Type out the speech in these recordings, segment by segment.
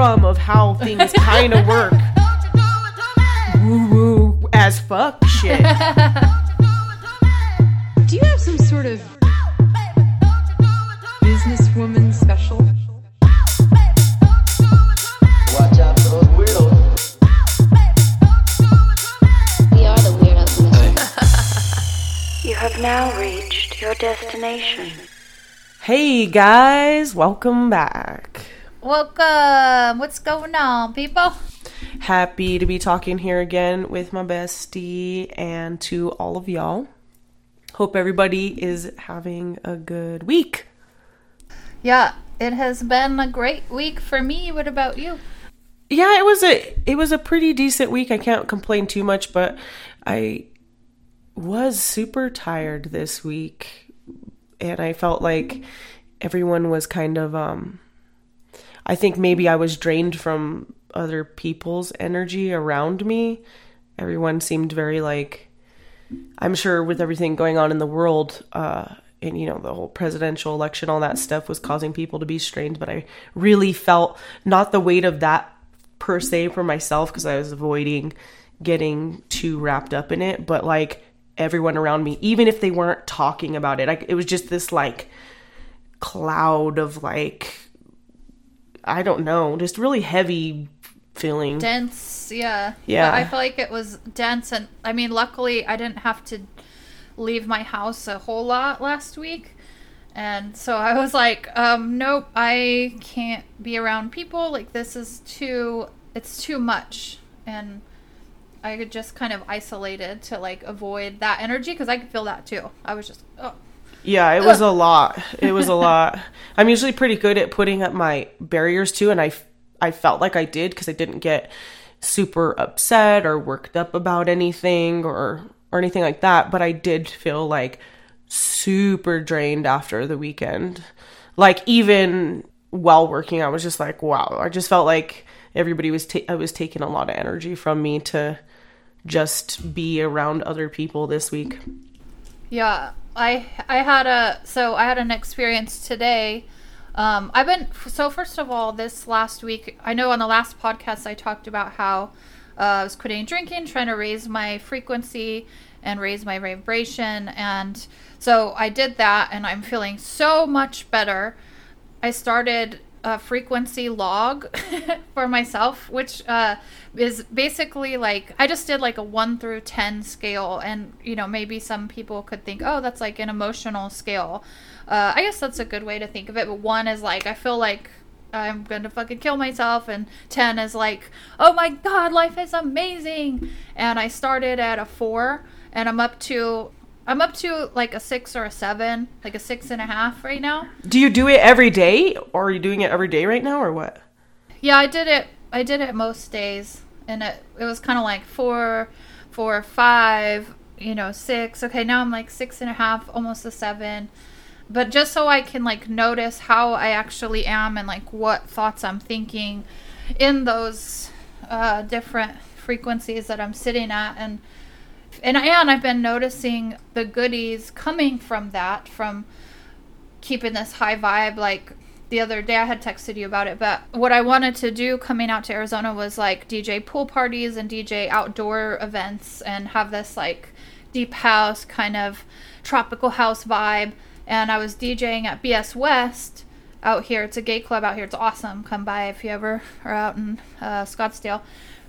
spectrum of how things kind of work. Woo woo as fuck shit. Do you have some sort of businesswoman special? Watch out for those weirdos. We are the weirdos You have now reached your destination. Hey guys, welcome back. Welcome. What's going on, people? Happy to be talking here again with my bestie and to all of y'all. Hope everybody is having a good week. Yeah, it has been a great week for me. What about you? Yeah, it was a it was a pretty decent week. I can't complain too much, but I was super tired this week and I felt like everyone was kind of um I think maybe I was drained from other people's energy around me. Everyone seemed very like I'm sure with everything going on in the world, uh, and you know the whole presidential election, all that stuff was causing people to be strained. But I really felt not the weight of that per se for myself because I was avoiding getting too wrapped up in it, but like everyone around me, even if they weren't talking about it, I, it was just this like cloud of like I don't know, just really heavy feeling. Dense, yeah. Yeah. But I feel like it was dense, and I mean, luckily, I didn't have to leave my house a whole lot last week. And so I was like, um, nope, I can't be around people. Like, this is too, it's too much. And I could just kind of isolated to like avoid that energy because I could feel that too. I was just, oh, Yeah, it was a lot. It was a lot. I'm usually pretty good at putting up my barriers too, and I, I felt like I did because I didn't get super upset or worked up about anything or or anything like that. But I did feel like super drained after the weekend. Like even while working, I was just like, wow. I just felt like everybody was ta- I was taking a lot of energy from me to just be around other people this week. Yeah, I I had a so I had an experience today. Um, I've been so first of all, this last week, I know on the last podcast I talked about how uh, I was quitting drinking, trying to raise my frequency and raise my vibration, and so I did that, and I'm feeling so much better. I started a frequency log for myself, which uh, is basically like I just did like a one through ten scale, and you know maybe some people could think, oh, that's like an emotional scale. Uh, I guess that's a good way to think of it. But one is like I feel like I'm gonna fucking kill myself, and ten is like, oh my god, life is amazing. And I started at a four, and I'm up to I'm up to like a six or a seven, like a six and a half right now. Do you do it every day, or are you doing it every day right now, or what? Yeah, I did it. I did it most days, and it it was kind of like four, four, five, you know, six. Okay, now I'm like six and a half, almost a seven. But just so I can like notice how I actually am and like what thoughts I'm thinking in those uh, different frequencies that I'm sitting at, and and and I've been noticing the goodies coming from that, from keeping this high vibe like the other day I had texted you about it, but what I wanted to do coming out to Arizona was like DJ pool parties and DJ outdoor events and have this like deep house kind of tropical house vibe. And I was DJing at BS West out here. It's a gay club out here. It's awesome. Come by if you ever are out in uh, Scottsdale.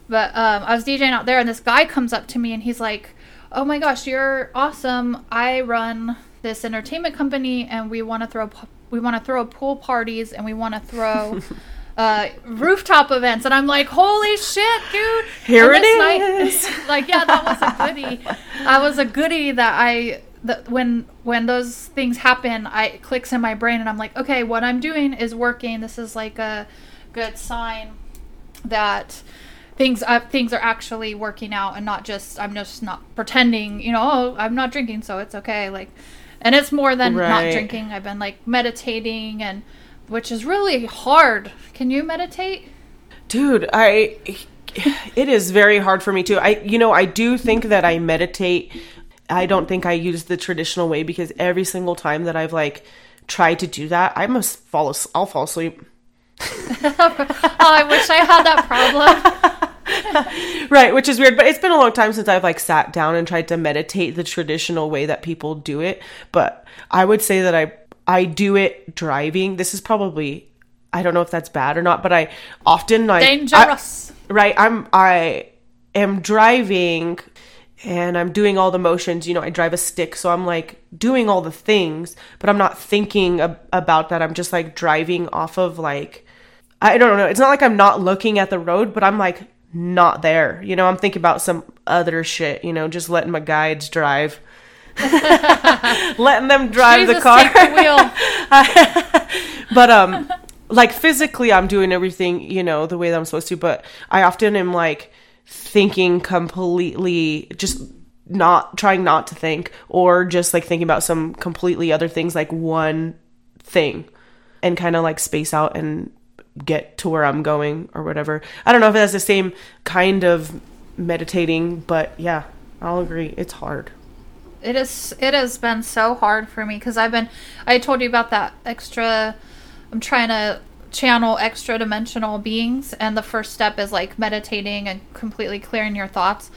But um, I was DJing out there, and this guy comes up to me and he's like, "Oh my gosh, you're awesome! I run this entertainment company, and we want to throw we want to throw pool parties, and we want to throw." Uh, rooftop events and I'm like, holy shit, dude! Here And it night- like, yeah, that was a goodie. I was a goodie that I that when when those things happen, I it clicks in my brain and I'm like, okay, what I'm doing is working. This is like a good sign that things uh, things are actually working out and not just I'm just not pretending, you know, oh, I'm not drinking so it's okay like and it's more than not drinking. I've been like meditating and which is really hard. Can you meditate? Dude, I it is very hard for me too. I you know, I do think that I meditate. I don't think I use the traditional way because every single time that I've like tried to do that, I must fall I'll fall asleep. oh, I wish I had that problem. right which is weird but it's been a long time since i've like sat down and tried to meditate the traditional way that people do it but i would say that i i do it driving this is probably i don't know if that's bad or not but i often like I- Dangerous. right i'm i am driving and i'm doing all the motions you know i drive a stick so i'm like doing all the things but i'm not thinking ab- about that i'm just like driving off of like I don't know. It's not like I'm not looking at the road, but I'm like not there. You know, I'm thinking about some other shit, you know, just letting my guides drive. letting them drive the car. the wheel. but um like physically I'm doing everything, you know, the way that I'm supposed to, but I often am like thinking completely just not trying not to think or just like thinking about some completely other things like one thing and kind of like space out and get to where I'm going or whatever. I don't know if that's the same kind of meditating, but yeah, I'll agree. It's hard. It is. It has been so hard for me because I've been. I told you about that extra. I'm trying to channel extra dimensional beings, and the first step is like meditating and completely clearing your thoughts.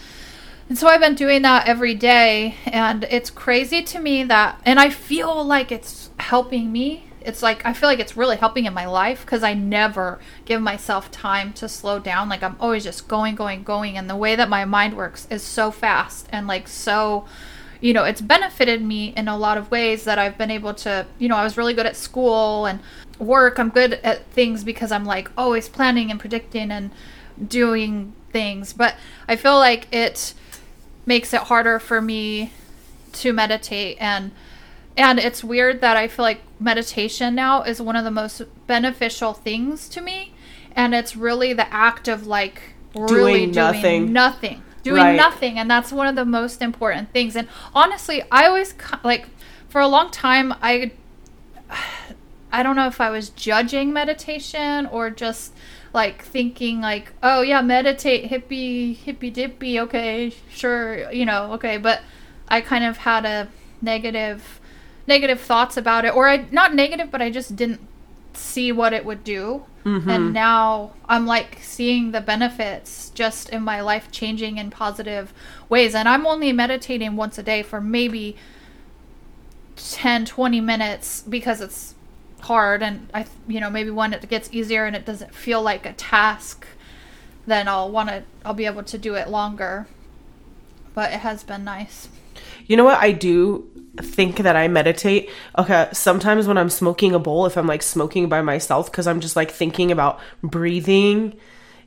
And so I've been doing that every day, and it's crazy to me that, and I feel like it's helping me. It's like I feel like it's really helping in my life because I never give myself time to slow down. Like I'm always just going, going, going, and the way that my mind works is so fast and like so you know, it's benefited me in a lot of ways that I've been able to, you know, I was really good at school and work. I'm good at things because I'm like always planning and predicting and doing things. But I feel like it makes it harder for me to meditate and and it's weird that I feel like meditation now is one of the most beneficial things to me. And it's really the act of like really Doing doing nothing. nothing. Doing Right. nothing. And that's one of the most important things. And honestly i always like for a long time i i don't know if i was judging meditation or just like thinking like oh yeah meditate hippie hippie dippy okay sure you know okay. But i kind of had a negative negative thoughts about it or i not negative but i just didn't see what it would do. Mm-hmm. And now i'm like seeing the benefits just in my life changing in positive ways. And i'm only meditating once a day for maybe 10 20 minutes because it's hard. And i you know maybe when it gets easier and it doesn't feel like a task then i'll want to i'll be able to do it longer. But it has been nice You know what I do think that I meditate? Okay, sometimes when I'm smoking a bowl, if I'm like smoking by myself cuz I'm just like thinking about breathing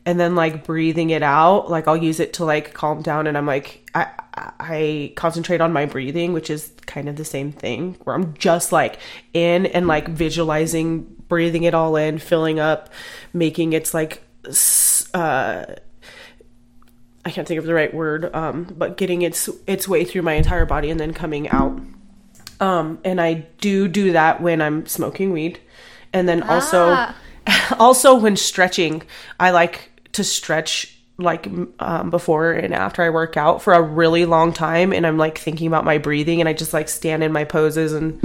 and then like breathing it out, like I'll use it to like calm down and I'm like I I concentrate on my breathing, which is kind of the same thing where I'm just like in and like visualizing breathing it all in, filling up, making its like uh I can't think of the right word, um, but getting its its way through my entire body and then coming out. Um, and I do do that when I'm smoking weed, and then also Ah. also when stretching, I like to stretch like um, before and after I work out for a really long time, and I'm like thinking about my breathing, and I just like stand in my poses and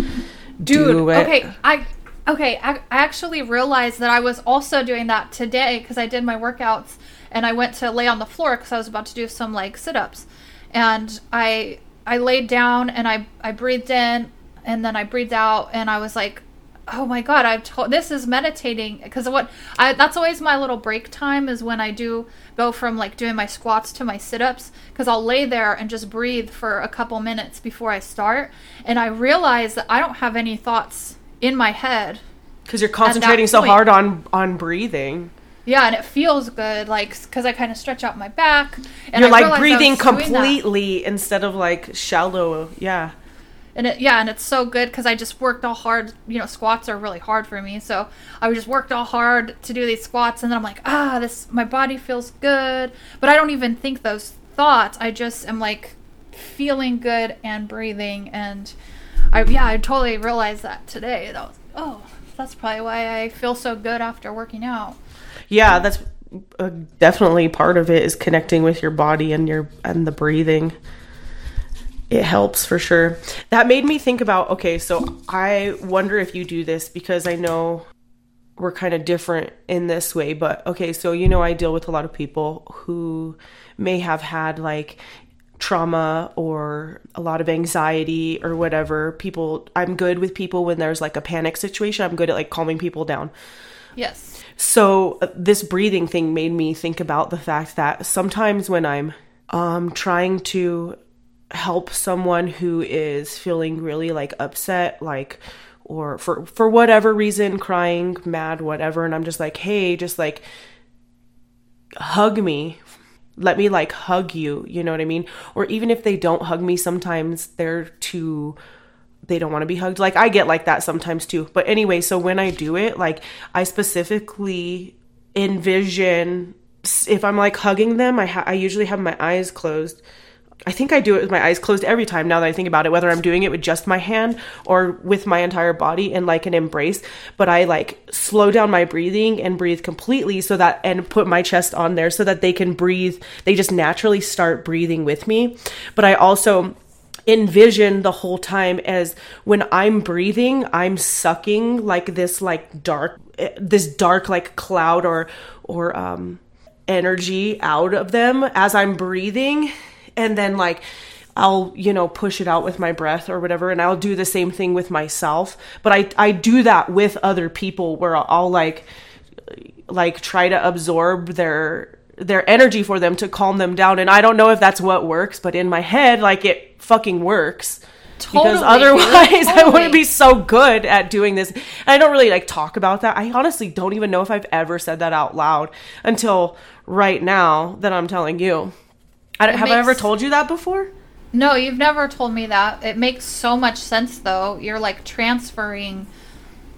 Dude, do it. okay, I okay, I, I actually realized that I was also doing that today because I did my workouts and I went to lay on the floor because I was about to do some like sit-ups, and I I laid down and I I breathed in and then I breathed out and I was like. Oh my god! I've told this is meditating because what I that's always my little break time is when I do go from like doing my squats to my sit-ups because I'll lay there and just breathe for a couple minutes before I start and I realize that I don't have any thoughts in my head because you're concentrating so hard on on breathing. Yeah and it feels good like because I kind of stretch out my back and You're I like breathing was doing that. completely instead of like shallow. Yeah. and it, yeah and it's so good because I just worked all hard you know squats are really hard for me so I just worked all hard to do these squats and then I'm like ah this my body feels good but I don't even think those thoughts I just am like feeling good and breathing and I yeah I totally realized that today that was oh that's probably why I feel so good after working out Yeah, that's uh, definitely part of it is connecting with your body and your and the breathing. It helps for sure. That made me think about okay, so I wonder if you do this because I know we're kind of different in this way. But okay, so you know, I deal with a lot of people who may have had like trauma or a lot of anxiety or whatever. People, I'm good with people when there's like a panic situation. I'm good at like calming people down. Yes. So uh, this breathing thing made me think about the fact that sometimes when I'm um trying to help someone who is feeling really like upset like or for for whatever reason crying, mad, whatever and I'm just like, "Hey, just like hug me. Let me like hug you. You know what i mean? Or even if they don't hug me sometimes they're too they don't want to be hugged like i get like that sometimes too but anyway so when i do it like i specifically envision if i'm like hugging them i, ha- I usually have my eyes closed I think I do it with my eyes closed every time now that I think about it, whether I'm doing it with just my hand or with my entire body in like an embrace. But I like slow down my breathing and breathe completely so that, and put my chest on there so that they can breathe. They just naturally start breathing with me. But I also envision the whole time as when I'm breathing, I'm sucking like this like dark, this dark like cloud or, or, um, energy out of them as I'm breathing and then like I'll, you know, push it out with my breath or whatever and I'll do the same thing with myself. But I I do that with other people where I'll like like try to absorb their their energy for them to calm them down and I don't know if that's what works, but in my head like it fucking works. Because otherwise dude, I wouldn't be so good at doing this. And I don't really like talk about that. I honestly don't even know if I've ever said that out loud until right now that I'm telling you. I don't, have I ever told you that before? No, you've never told me that. It makes so much sense though. You're like transferring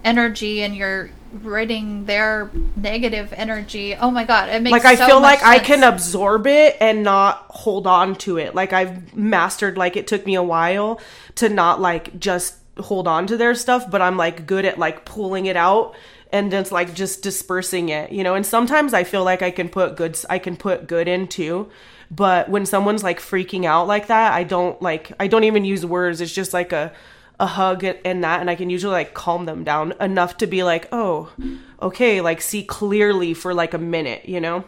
energy and you're ridding their negative energy. Oh my god, it makes Like I so feel like I can absorb it and not hold on to it. Like I've mastered like it took me a while to not like just hold on to their stuff, but I'm like good at like pulling it out and it's like just dispersing it, you know. And sometimes I feel like I can put good I can put good into, but when someone's like freaking out like that, I don't like I don't even use words. It's just like a a hug and that and I can usually like calm them down enough to be like, "Oh, okay, like see clearly for like a minute, you know?"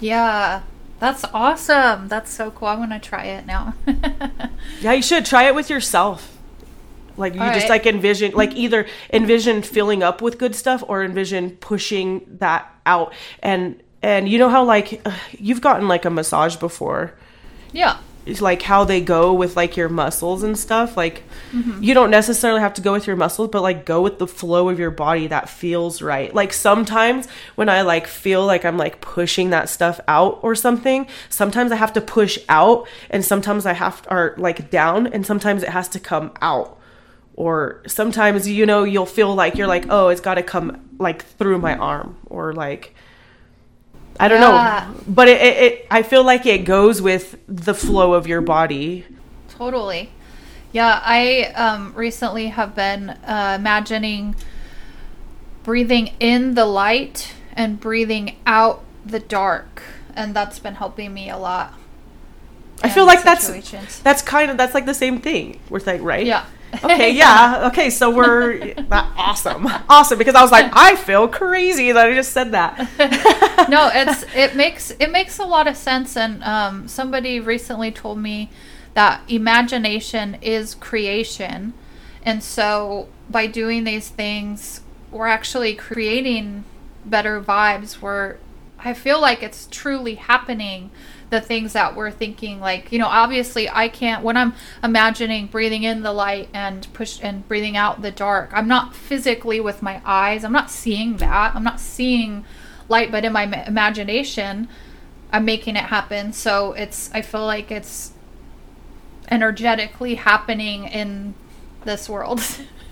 Yeah. That's awesome. That's so cool. I'm going to try it now. Yeah, you should try it with yourself. Like you All just right. like envision like either envision filling up with good stuff or envision pushing that out. And and you know how like you've gotten like a massage before. yeah. It's like how they go with like your muscles and stuff. Like Mm-hmm. you don't necessarily have to go with your muscles, but like go with the flow of your body that feels right. Like sometimes when I like feel like I'm like pushing that stuff out or something, sometimes I have to push out and sometimes I have or like down and sometimes it has to come out. Or sometimes you know you'll feel like you're like, "Oh, it's got to come like through my arm" or like I don't Yeah. know. But it, it, it I feel like it goes with the flow of your body. Totally. Yeah, I um, recently have been uh, imagining breathing in the light and breathing out the dark, and that's been helping me a lot. I feel like that's that's kind of that's like the same thing. We're saying, right? Yeah. Okay, yeah. Okay, so we're awesome. Awesome because I was like, I feel crazy that I just said that. no, it's it makes it makes a lot of sense. And um, somebody recently told me that imagination is creation, and so by doing these things, we're actually creating better vibes. We're I feel like it's truly happening. The things that we're thinking, like you know, obviously I can't. When I'm imagining breathing in the light and push and breathing out the dark, I'm not physically with my eyes. I'm not seeing that. I'm not seeing light, but in my imagination, I'm making it happen. So it's I feel like it's energetically happening in this world.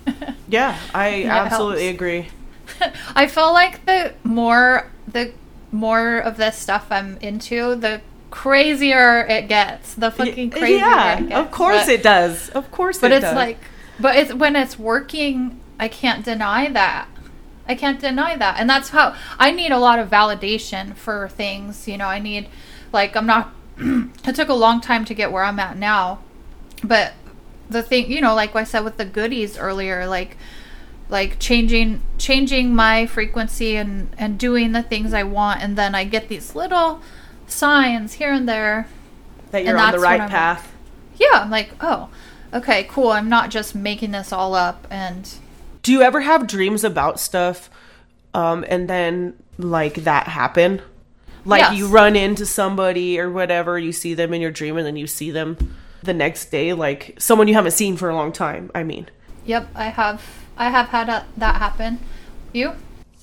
Yeah, I absolutely helps. agree. I feel like the more the more of this stuff I'm into, the crazier it gets. The fucking crazier yeah, it gets. of course But- it does. Of course it does. But it it's does. like but it's when it's working, I can't deny that. I can't deny that. And that's how I need a lot of validation for things, you know, I need like I'm not it took a long time to get where I'm at now. But the thing, you know, like I said with the goodies earlier, like like changing changing my frequency and and doing the things I want and then I get these little signs here and there. That you're on the right path. Yeah, I'm like, "Oh, okay, cool. I'm not just making this all up and Do you ever have dreams about stuff um, and then like that happen? Like Yes. you run into somebody or whatever, you see them in your dream and then you see them the next day, like someone you haven't seen for a long time. I mean, Yep, I have I have had a, that happen. You?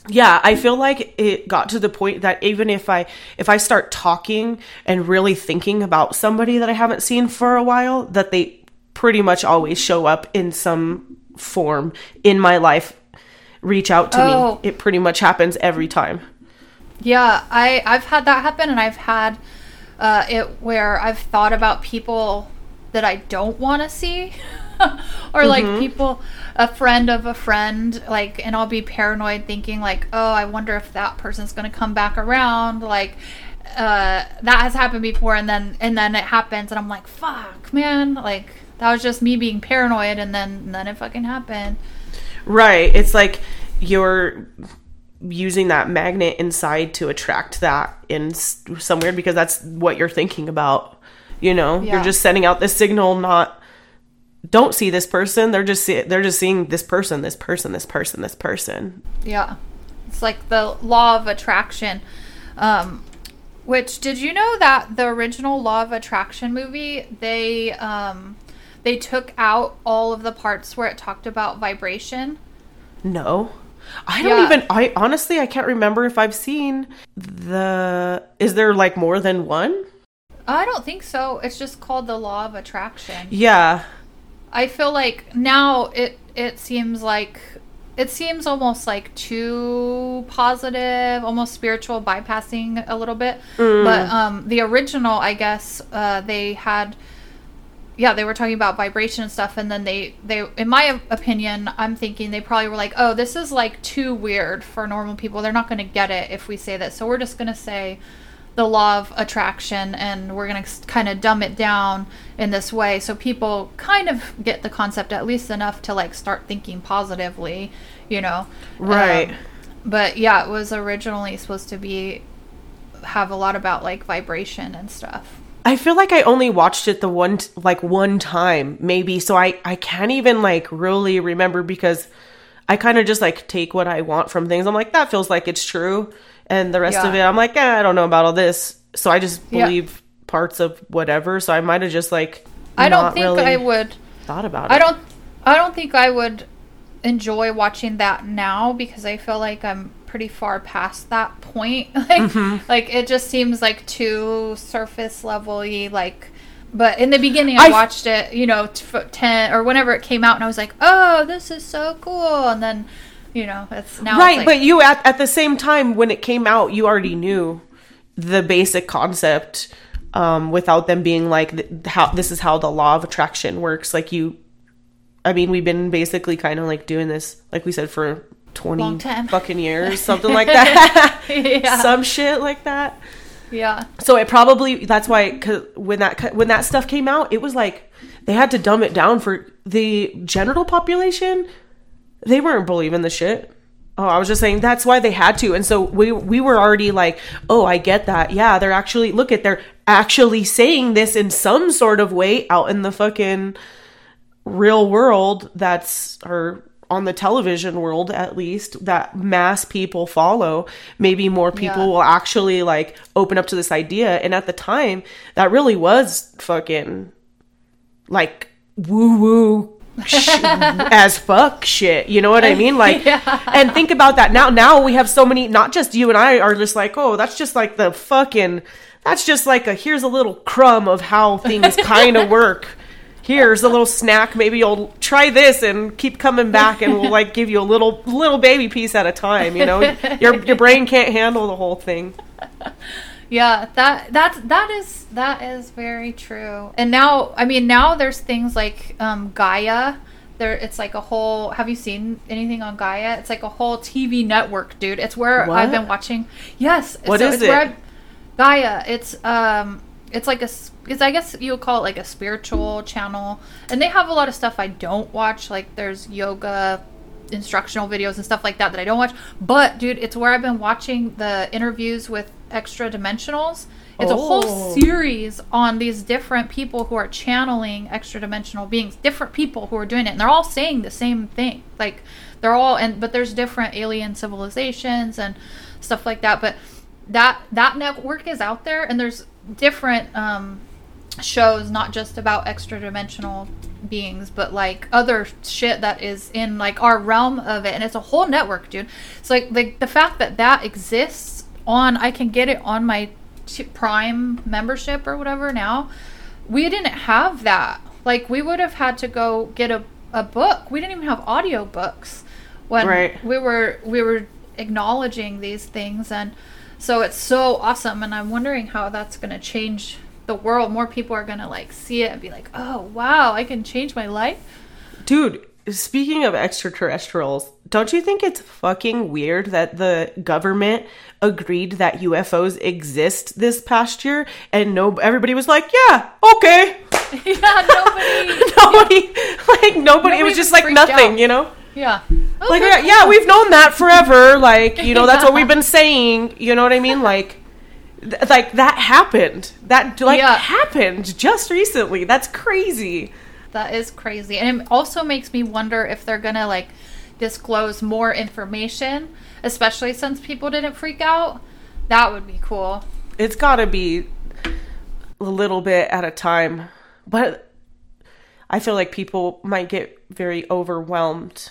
Yeah, I feel like it got to the point that even if I if I start talking and really thinking about somebody that I haven't seen for a while, that they pretty much always show up in some form in my life, reach out to Oh. me. It pretty much happens every time. Yeah, I I've had that happen, and I've had uh, it where I've thought about people that I don't want to see, or like people, a friend of a friend, like, and I'll be paranoid, thinking like, oh, I wonder if that person's gonna come back around, like. Uh, that has happened before, and then and then it happens, and I'm like, "Fuck, man!" Like that was just me being paranoid, and then and then it fucking happened. Right. It's like you're using that magnet inside to attract that in somewhere because that's what you're thinking about. You know, Yeah. you're just sending out this signal not don't see this person. They're just see- they're just seeing this person, this person, this person, this person. Yeah. It's like the law of attraction. Um, which did you know that the original law of attraction movie, they um, they took out all of the parts where it talked about vibration. No. I don't Yeah. even I honestly I can't remember if I've seen the is there like more than one? I don't think so. It's just called the law of attraction. Yeah. I feel like now it it seems like it seems almost like too positive, almost spiritual, bypassing a little bit. But um, the original, I guess, uh, they had, yeah, they were talking about vibration and stuff, and then they they, in my opinion, I'm thinking they probably were like, oh, this is like too weird for normal people. They're not going to get it if we say this, so we're just going to say the law of attraction and we're going to kind of dumb it down in this way so people kind of get the concept at least enough to like start thinking positively you know Right. Um, but yeah it was originally supposed to be have a lot about like vibration and stuff I feel like I only watched it the one like one time maybe so I I can't even like really remember because I kind of just like take what I want from things. I'm like that feels like it's true and the rest of it I'm like eh, I don't know about all this. So I just Yeah. believe parts of whatever. So I might have just like i don't think really i would thought about it. i don't i don't think i would enjoy watching that now because i feel like i'm pretty far past that point like Mm-hmm. like it just seems like too surface level-y like but in the beginning i, I- watched it you know t- 10 or whenever it came out and i was like oh this is so cool. And then you know it's now right it's like, but you at, at the same time when it came out you already knew the basic concept um, without them being like th- how this is how the law of attraction works. Like you i mean we've been basically kind of like doing this like we said for 20 Long time. fucking years something like that. Yeah. Some shit like that yeah. So it probably that's why cause when that when that stuff came out it was like they had to dumb it down for the general population. They weren't believing the shit. Oh i was just saying that's why they had to. And so we we were already like oh i get that. Yeah they're actually look at they're actually saying this in some sort of way out in the fucking real world that's or on the television world at least that mass people follow maybe more people Yeah. will actually like open up to this idea. And at the time that really was fucking like woo woo as fuck shit. You know what i mean? Like and think about that. Now now we have so many not just you and i are just like oh that's just like the fucking that's just like a here's a little crumb of how things kind of work here's a little snack maybe you'll try this and keep coming back and we'll like give you a little little baby piece at a time you know your your brain can't handle the whole thing Yeah, that that's that is that is very true. And now, I mean, now there's things like um, Gaia. There, it's like a whole. Have you seen anything on Gaia? It's like a whole TV network, dude. It's where What? I've been watching. Yes, What so is it's where it? Gaia. It's um, it's like a. It's I guess you would call it like a spiritual channel, and they have a lot of stuff I don't watch. Like there's yoga instructional videos and stuff like that that I don't watch. But dude, it's where I've been watching the interviews with extra dimensionals. It's a whole Oh. series on these different people who are channeling extra dimensional beings, different people who are doing it, and they're all saying the same thing. Like they're all and but there's different alien civilizations and stuff like that. But that that network is out there, and there's different um, shows, not just about extra dimensional beings, but like other shit that is in like our realm of it, and it's a whole network, dude. It's like like the fact that that exists on, I can get it on my t- Prime membership or whatever now. We didn't have that. Like we would have had to go get a a book. We didn't even have audio books when Right. we were we were acknowledging these things and so it's so awesome and i'm wondering how that's going to change the world more people are going to like see it and be like oh wow i can change my life Dude, speaking of extraterrestrials, don't you think it's fucking weird that the government agreed that UFOs exist this past year and no everybody was like, "Yeah, okay." yeah nobody Nobody like nobody, it was just like nothing, out. you know? Yeah Like Okay, yeah, yeah, we've known that forever. Like, you know, that's what we've been saying, you know what I mean? Like th- like that happened. That like Yeah. happened just recently. That's crazy. that is crazy and it also makes me wonder if they're going to like disclose more information especially since people didn't freak out that would be cool it's got to be a little bit at a time but i feel like people might get very overwhelmed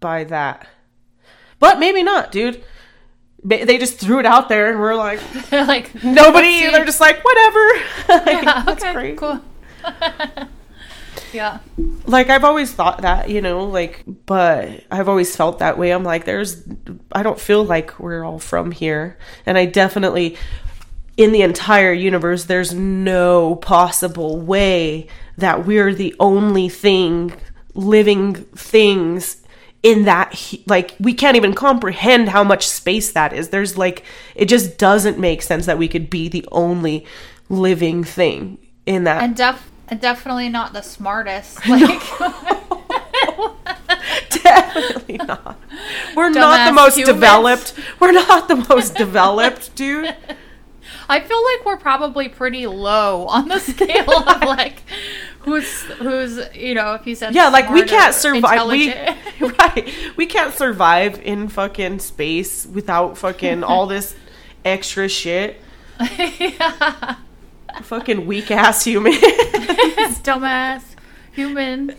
by that. But maybe not dude. They just threw it out there and we're like like nobody they're just like whatever. Like, yeah, that's okay, great cool. Yeah. Like i've always thought that you know like but i've always felt that way. I'm like there's i don't feel like we're all from here. And i definitely in the entire universe there's no possible way that we're the only thing living things in that like we can't even comprehend how much space that is there's like it just doesn't make sense that we could be the only living thing in that and def and definitely not the smartest like Definitely not. We're not the most humans. developed. We're not the most developed, dude. I feel like we're probably pretty low on the scale of like who's who's you know if you said Yeah, like we can't survive. We right. We can't survive in fucking space without fucking all this extra shit. yeah. Fucking weak ass human. dumbass human.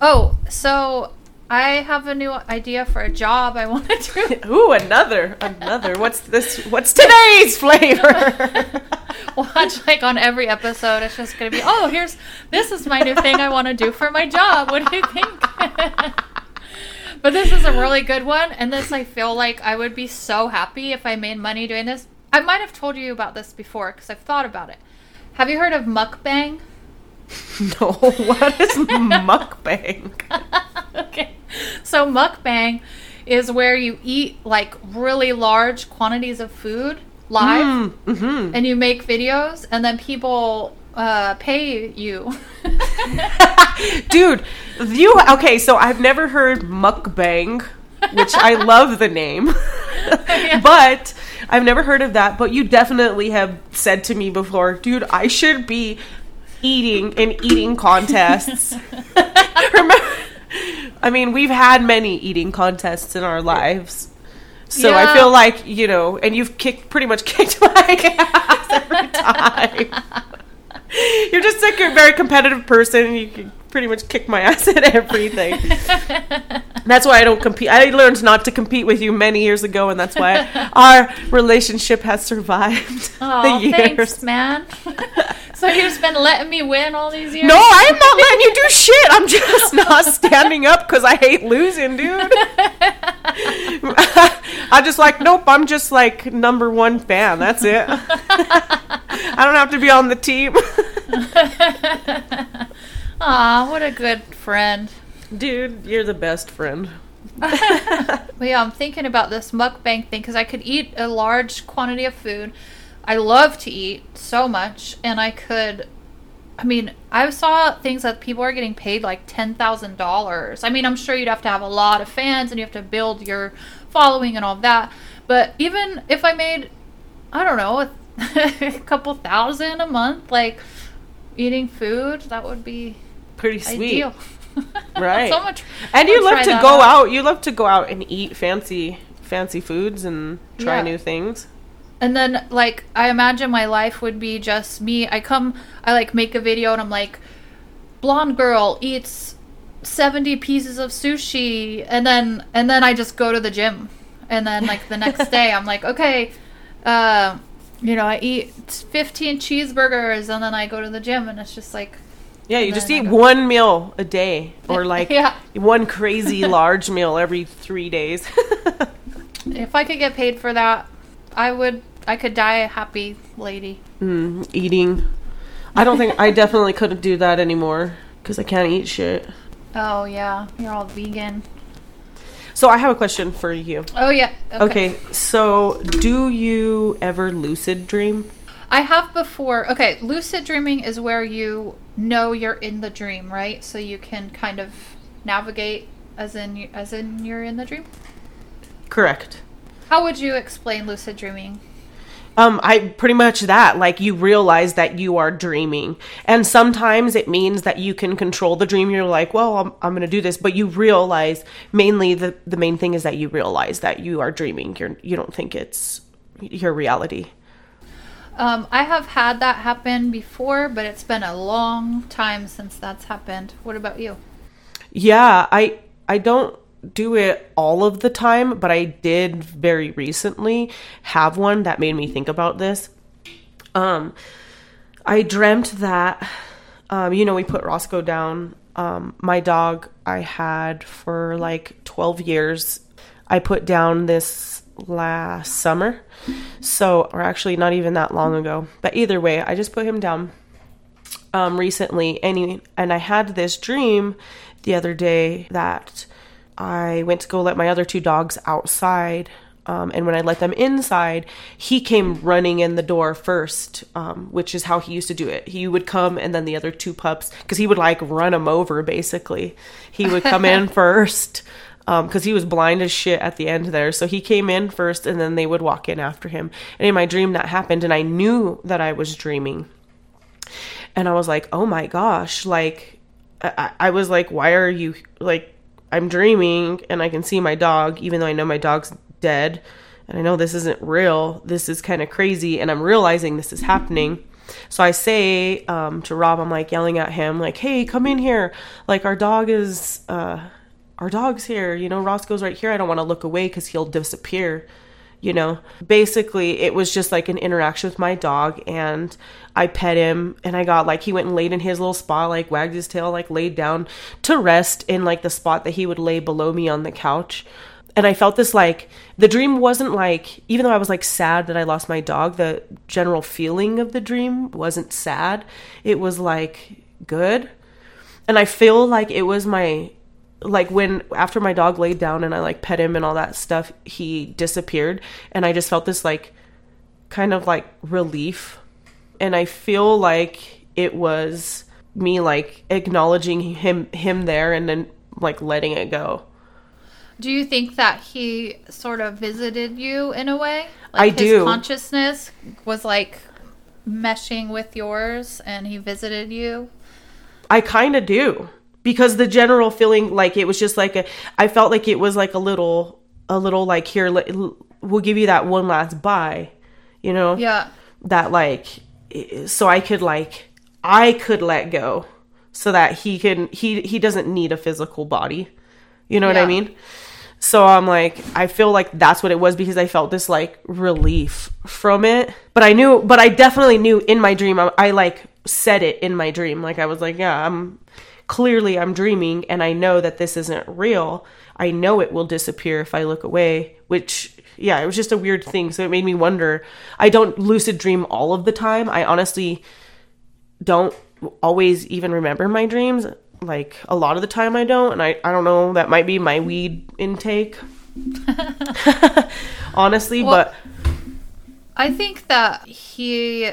Oh, so I have a new idea for a job I want to do. Ooh, another, another. What's this? What's today's flavor? Watch like on every episode. It's just gonna be, oh, here's this is my new thing I want to do for my job. What do you think? but this is a really good one, and this I feel like I would be so happy if I made money doing this. I might have told you about this before because I've thought about it. Have you heard of mukbang? no, what is mukbang? okay. So mukbang is where you eat like really large quantities of food live Mm-hmm. and you make videos and then people uh, pay you. Dude, you okay? So I've never heard mukbang, which I love the name, but I've never heard of that. But you definitely have said to me before, dude, I should be eating in eating contests. Remember? I mean, we've had many eating contests in our lives. So I feel like, you know, and you've kicked pretty much kicked my ass every time. You're just like a very competitive person. You can pretty much kick my ass at everything. that's why I don't compete. I learned not to compete with you many years ago, and that's why our relationship has survived Oh, the years. thanks, man. So you've just been letting me win all these years? No, I'm not letting you do shit. I'm just not standing up because I hate losing, dude. I just like, nope, I'm just like number one fan. That's it. I don't have to be on the team. Aw, what a good friend. Dude, you're the best friend. But yeah, I'm thinking about this mukbang thing because I could eat a large quantity of food. I love to eat so much, and I could I mean, I saw things that people are getting paid like ten thousand dollars. I mean, I'm sure you'd have to have a lot of fans and you have to build your following and all that. But even if I made, I don't know, a, a couple thousand a month, like eating food, that would be Pretty sweet. Right. so much. And you love to go out. You love to go out and eat fancy fancy foods and try Yeah. new things. And then like I imagine my life would be just me. I come I like make a video and I'm like blonde girl eats 70 pieces of sushi and then and then I just go to the gym. And then like the next day I'm like, okay, uh you know, I eat 15 cheeseburgers and then I go to the gym and it's just like Yeah, you just eat one meal a day or like Yeah. one crazy large meal every 3 days. if I could get paid for that, I would I could die a happy lady. Mm, eating. I don't think I definitely couldn't do that anymore cuz I can't eat shit. Oh yeah, you're all vegan. So I have a question for you. Oh yeah. Okay, so do you ever lucid dream? I have before. Okay, lucid dreaming is where you know you're in the dream, right? So you can kind of navigate as in as in you're in the dream. Correct. How would you explain lucid dreaming? Um, I pretty much that. Like you realize that you are dreaming, and sometimes it means that you can control the dream. You're like, well, I'm, I'm going to do this, but you realize mainly the the main thing is that you realize that you are dreaming. You're you don't think it's your reality. Um, I have had that happen before, but it's been a long time since that's happened. What about you? Yeah, I I don't do it all of the time, but I did very recently have one that made me think about this. Um I dreamt that um you know we put Roscoe down. Um my dog I had for like 12 years. I put down this last summer. So, or actually not even that long ago. But either way, I just put him down um, recently, and he, and I had this dream the other day that I went to go let my other two dogs outside. Um, and when I let them inside, he came running in the door first, um, which is how he used to do it. He would come, and then the other two pups, because he would like run them over basically. He would come in first, because he was blind as shit at the end there. So he came in first, and then they would walk in after him. And in my dream, that happened, and I knew that I was dreaming and I was like, oh my gosh, like, I, I was like, why are you like, I'm dreaming and I can see my dog, even though I know my dog's dead, and I know this isn't real. This is kind of crazy, and I'm realizing this is happening. So I say um, to Rob, I'm like yelling at him, like, "Hey, come in here! Like our dog is, uh, our dog's here. You know, Roscoe's right here. I don't want to look away because he'll disappear." You know? Basically it was just like an interaction with my dog and i pet him and i got like he went and laid in his little spot like wagged his tail like laid down to rest in like the spot that he would lay below me on the couch. And i felt this like the dream wasn't like even though i was like sad that i lost my dog the general feeling of the dream wasn't sad. It was like good. And i feel like it was my like when after my dog laid down and I like pet him and all that stuff, he disappeared and I just felt this like kind of like relief. And I feel like it was me like acknowledging him him there and then like letting it go. Do you think that he sort of visited you in a way? I his do. Consciousness was like meshing with yours, and he visited you. I kind of do because the general feeling like it was just like a I felt like it was like a little a little like here let- we'll give you that one last bye, you know? Yeah. that like so I could like I could let go so that he can he he doesn't need a physical body. You know what I mean? So I'm like I feel like that's what it was because I felt this like relief from it. But I knew but I definitely knew in my dream I, I like said it in my dream like I was like yeah, I'm clearly I'm dreaming and I know that this isn't real. I know it will disappear if I look away, which yeah, it was just a weird thing. So it made me wonder. I don't lucid dream all of the time. I honestly don't always even remember my dreams. Like a lot of the time I don't and I I don't know, that might be my weed intake. honestly, Well- but I think that he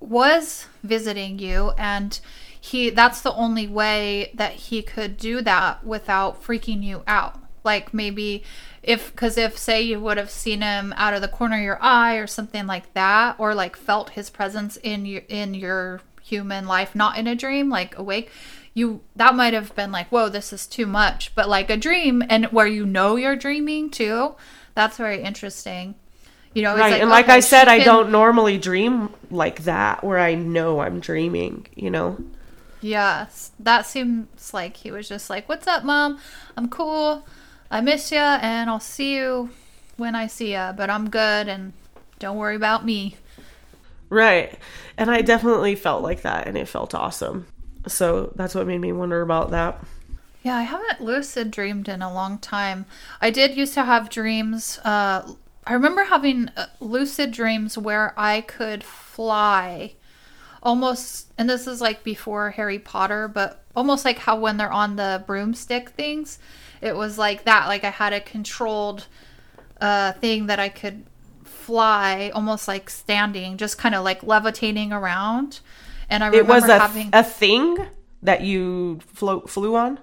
was visiting you and he that's the only way that he could do that without freaking you out like maybe if because if say you would have seen him out of the corner of your eye or something like that or like felt his presence in your in your human life not in a dream like awake you that might have been like whoa this is too much but like a dream and where you know you're dreaming too that's very interesting you know it's Right. and like okay, I said, she I don't normally dream like that where I know I'm dreaming, you know? Yes, that seems like he was just like, "What's up, mom? I'm cool. I miss ya, and I'll see you when I see ya. But I'm good, and don't worry about me." Right. And I definitely felt like that and it felt awesome. So that's what made me wonder about that. Yeah, I haven't lucid dreamed in a long time. I did used to have dreams. Uh, I remember having uh, lucid dreams where I could fly, almost. And this is like before Harry Potter, but almost like how when they're on the broomstick things, it was like that. Like I had a controlled uh, thing that I could fly, almost like standing, just kind of like levitating around. And I It remember was a, having a thing that you float flew on?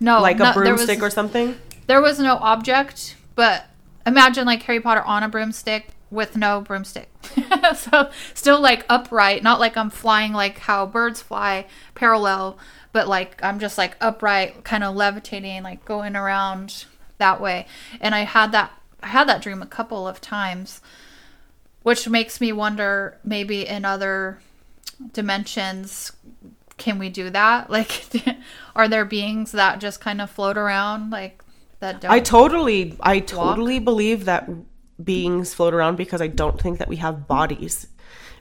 no Like a no, was- broomstick or something? There was no object, but imagine like Harry Potter on a broomstick with no broomstick. so still like upright, not like I'm flying like how birds fly parallel, but like I'm just like upright, kind of levitating, like going around that way. And I had that I had that dream a couple of times, which makes me wonder maybe in other dimensions can we do that? Like are there beings that just kind of float around like that don't I totally I totally believe that beings float around because I don't think that we have bodies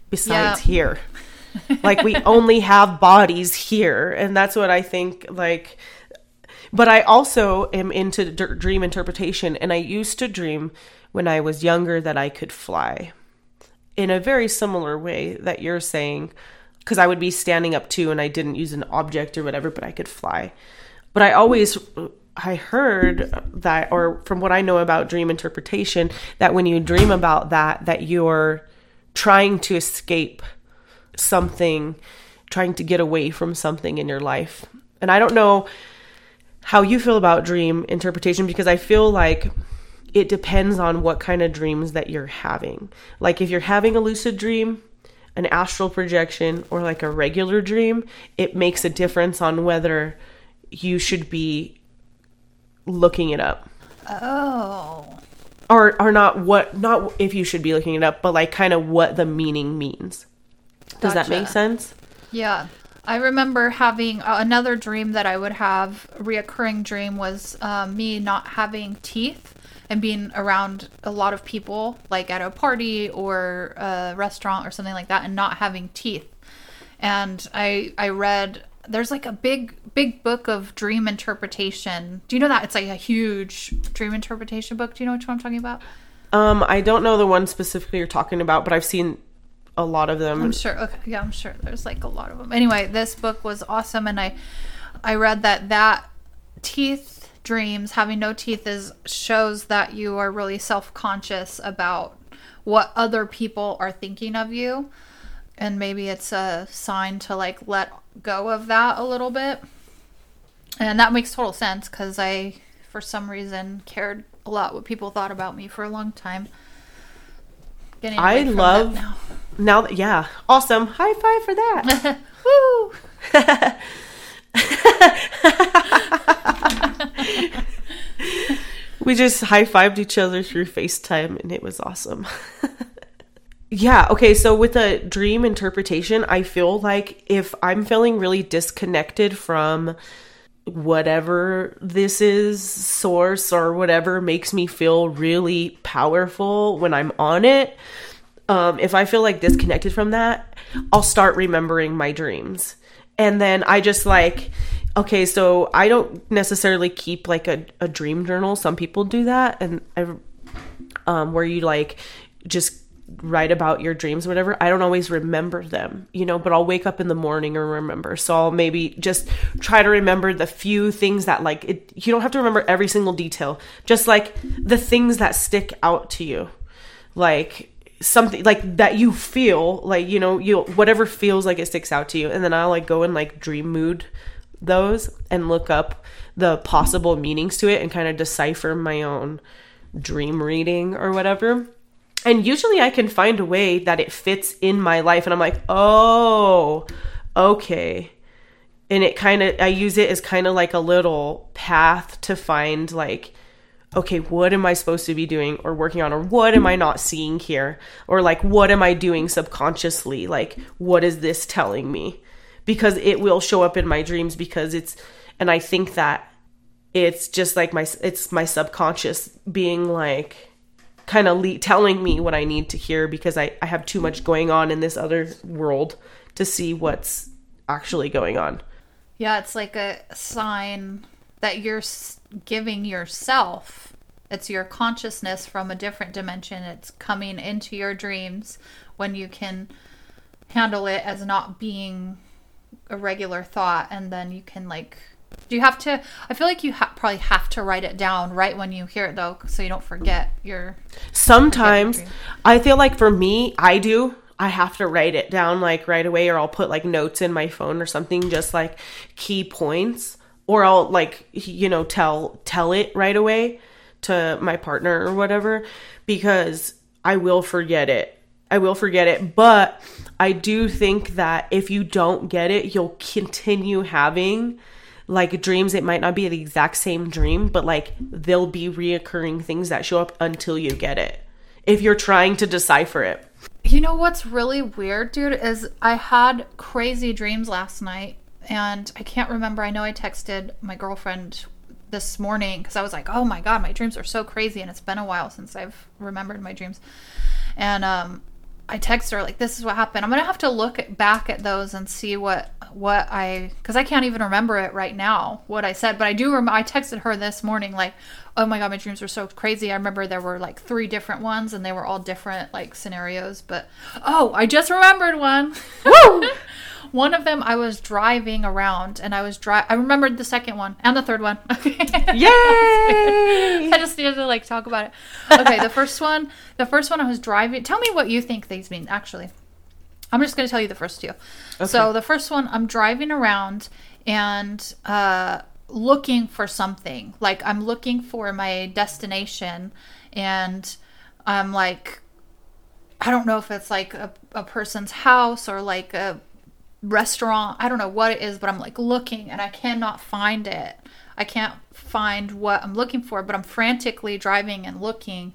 besides Yeah. here. like we only have bodies here and that's what I think like but I also am into d- dream interpretation and I used to dream when I was younger that I could fly in a very similar way that you're saying because I would be standing up too and I didn't use an object or whatever but I could fly but I always I heard that or from what I know about dream interpretation that when you dream about that that you're trying to escape something trying to get away from something in your life and I don't know how you feel about dream interpretation because I feel like it depends on what kind of dreams that you're having. Like if you're having a lucid dream, an astral projection, or like a regular dream, it makes a difference on whether you should be looking it up. Oh. Or or not what not if you should be looking it up, but like kind of what the meaning means. Does that make sense? Yeah. I remember having uh, another dream that I would have, a reoccurring dream was um, me not having teeth and being around a lot of people, like at a party or a restaurant or something like that, and not having teeth. And I I read there's like a big big book of dream interpretation. Do you know that it's like a huge dream interpretation book? Do you know which one I'm talking about? Um I don't know the one specifically you're talking about, but I've seen a lot of them. I'm sure. Okay, yeah, I'm sure. There's like a lot of them. Anyway, this book was awesome, and I, I read that that teeth dreams, having no teeth, is shows that you are really self conscious about what other people are thinking of you, and maybe it's a sign to like let go of that a little bit. And that makes total sense because I, for some reason, cared a lot what people thought about me for a long time. Getting I that love now. now that yeah, awesome. High five for that. Woo! we just high fived each other through FaceTime and it was awesome. Yeah, okay, so with a dream interpretation, I feel like if I'm feeling really disconnected from whatever this is, source or whatever makes me feel really powerful when I'm on it, um, if I feel like disconnected from that, I'll start remembering my dreams. And then I just like, okay, so I don't necessarily keep like a, a dream journal. Some people do that. And I, um, where you like just write about your dreams whatever. I don't always remember them, you know, but I'll wake up in the morning and remember. So I'll maybe just try to remember the few things that like it, you don't have to remember every single detail, just like the things that stick out to you. Like something like that you feel like you know you whatever feels like it sticks out to you and then i'll like go in like dream mood those and look up the possible meanings to it and kind of decipher my own dream reading or whatever and usually i can find a way that it fits in my life and i'm like oh okay and it kind of i use it as kind of like a little path to find like okay, what am I supposed to be doing or working on, or what am I not seeing here? Or like, what am I doing subconsciously? Like, what is this telling me? Because it will show up in my dreams because it's, and I think that it's just like my, it's my subconscious being like, kind of le- telling me what I need to hear because I, I have too much going on in this other world to see what's actually going on. Yeah, it's like a sign that you're giving yourself. It's your consciousness from a different dimension. It's coming into your dreams when you can handle it as not being a regular thought, and then you can like. Do you have to? I feel like you ha- probably have to write it down right when you hear it though, so you don't forget your. Sometimes dream. I feel like for me, I do. I have to write it down like right away, or I'll put like notes in my phone or something, just like key points, or I'll like you know tell tell it right away to my partner or whatever, because I will forget it. I will forget it, but I do think that if you don't get it, you'll continue having like dreams. It might not be the exact same dream, but like there'll be reoccurring things that show up until you get it. If you're trying to decipher it. You know what's really weird, dude, is I had crazy dreams last night and I can't remember. I know I texted my girlfriend this morning because I was like, oh my God, my dreams are so crazy and it's been a while since I've remembered my dreams. And um, I text her like, this is what happened. I'm to have to look back at those and see what, what I, because I can't even remember it right now, what I said. But I do remember, I texted her this morning like, oh my God, my dreams were so crazy. I remember there were like three different ones and they were all different like scenarios. But oh, I just remembered one. Woo! one of them I was driving around and I was dri I remembered the second one and the third one. Yay! I just needed to like talk about it. Okay, the first one, the first one I was driving. Tell me what you think these mean actually. I'm just going to tell you the first two. So the first one, I'm driving around and uh, looking for something. Like I'm looking for my destination, and I'm like, I don't know if it's like a, a person's house or like a restaurant. I don't know what it is, but I'm like looking and I cannot find it. I can't find what I'm looking for, but I'm frantically driving and looking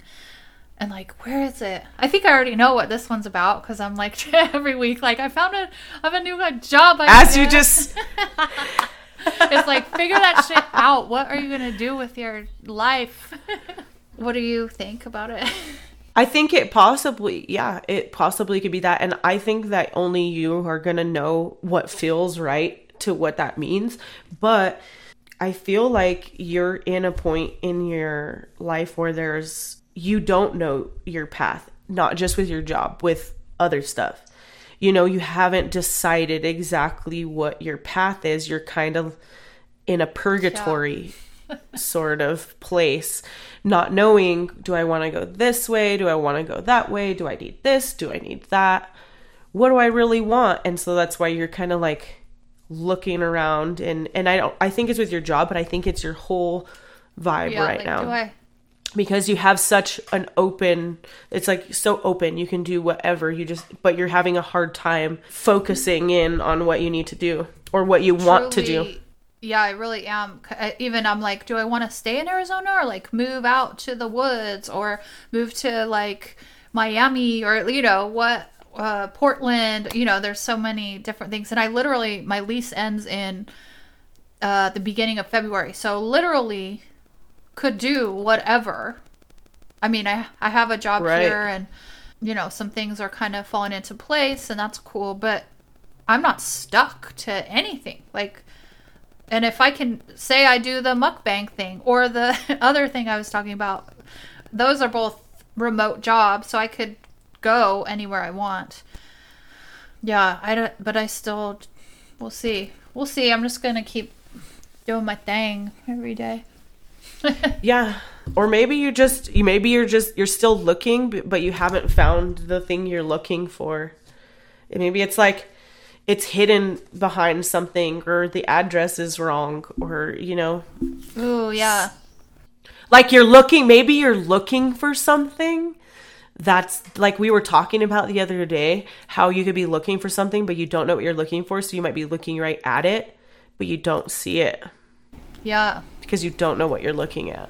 and like where is it i think i already know what this one's about because i'm like every week like i found a i have a new job As you just it's like figure that shit out what are you gonna do with your life what do you think about it I think it possibly, yeah, it possibly could be that. And I think that only you are going to know what feels right to what that means. But I feel like you're in a point in your life where there's, you don't know your path, not just with your job, with other stuff. You know, you haven't decided exactly what your path is. You're kind of in a purgatory sort of place, not knowing do I want to go this way? Do I want to go that way? Do I need this? Do I need that? What do I really want? And so that's why you're kind of like looking around and and I don't I think it's with your job, but I think it's your whole vibe right like, now because you have such an open it's like so open you can do whatever you just but you're having a hard time focusing in on what you need to do or what you want to do truly- Yeah, I really am. Even I'm like, do I want to stay in Arizona or like move out to the woods or move to like Miami or you know what uh, Portland? You know, there's so many different things, and I literally my lease ends in uh, the beginning of February, so literally could do whatever. I mean, I I have a job Right. here, and you know some things are kind of falling into place, and that's cool, but. I'm not stuck to anything. Like, and if I can say I do the mukbang thing or the other thing I was talking about, those are both remote jobs, so I could go anywhere I want. Yeah, I don't, but I still, we'll see. We'll see. I'm just gonna keep doing my thing every day. yeah Or maybe you just you maybe you're just you're still looking but you haven't found the thing you're looking for. And maybe it's like it's hidden behind something or the address is wrong or you know oh yeah. like you're looking maybe you're looking for something that's like we were talking about the other day how you could be looking for something but you don't know what you're looking for so you might be looking right at it but you don't see it Yeah. because you don't know what you're looking at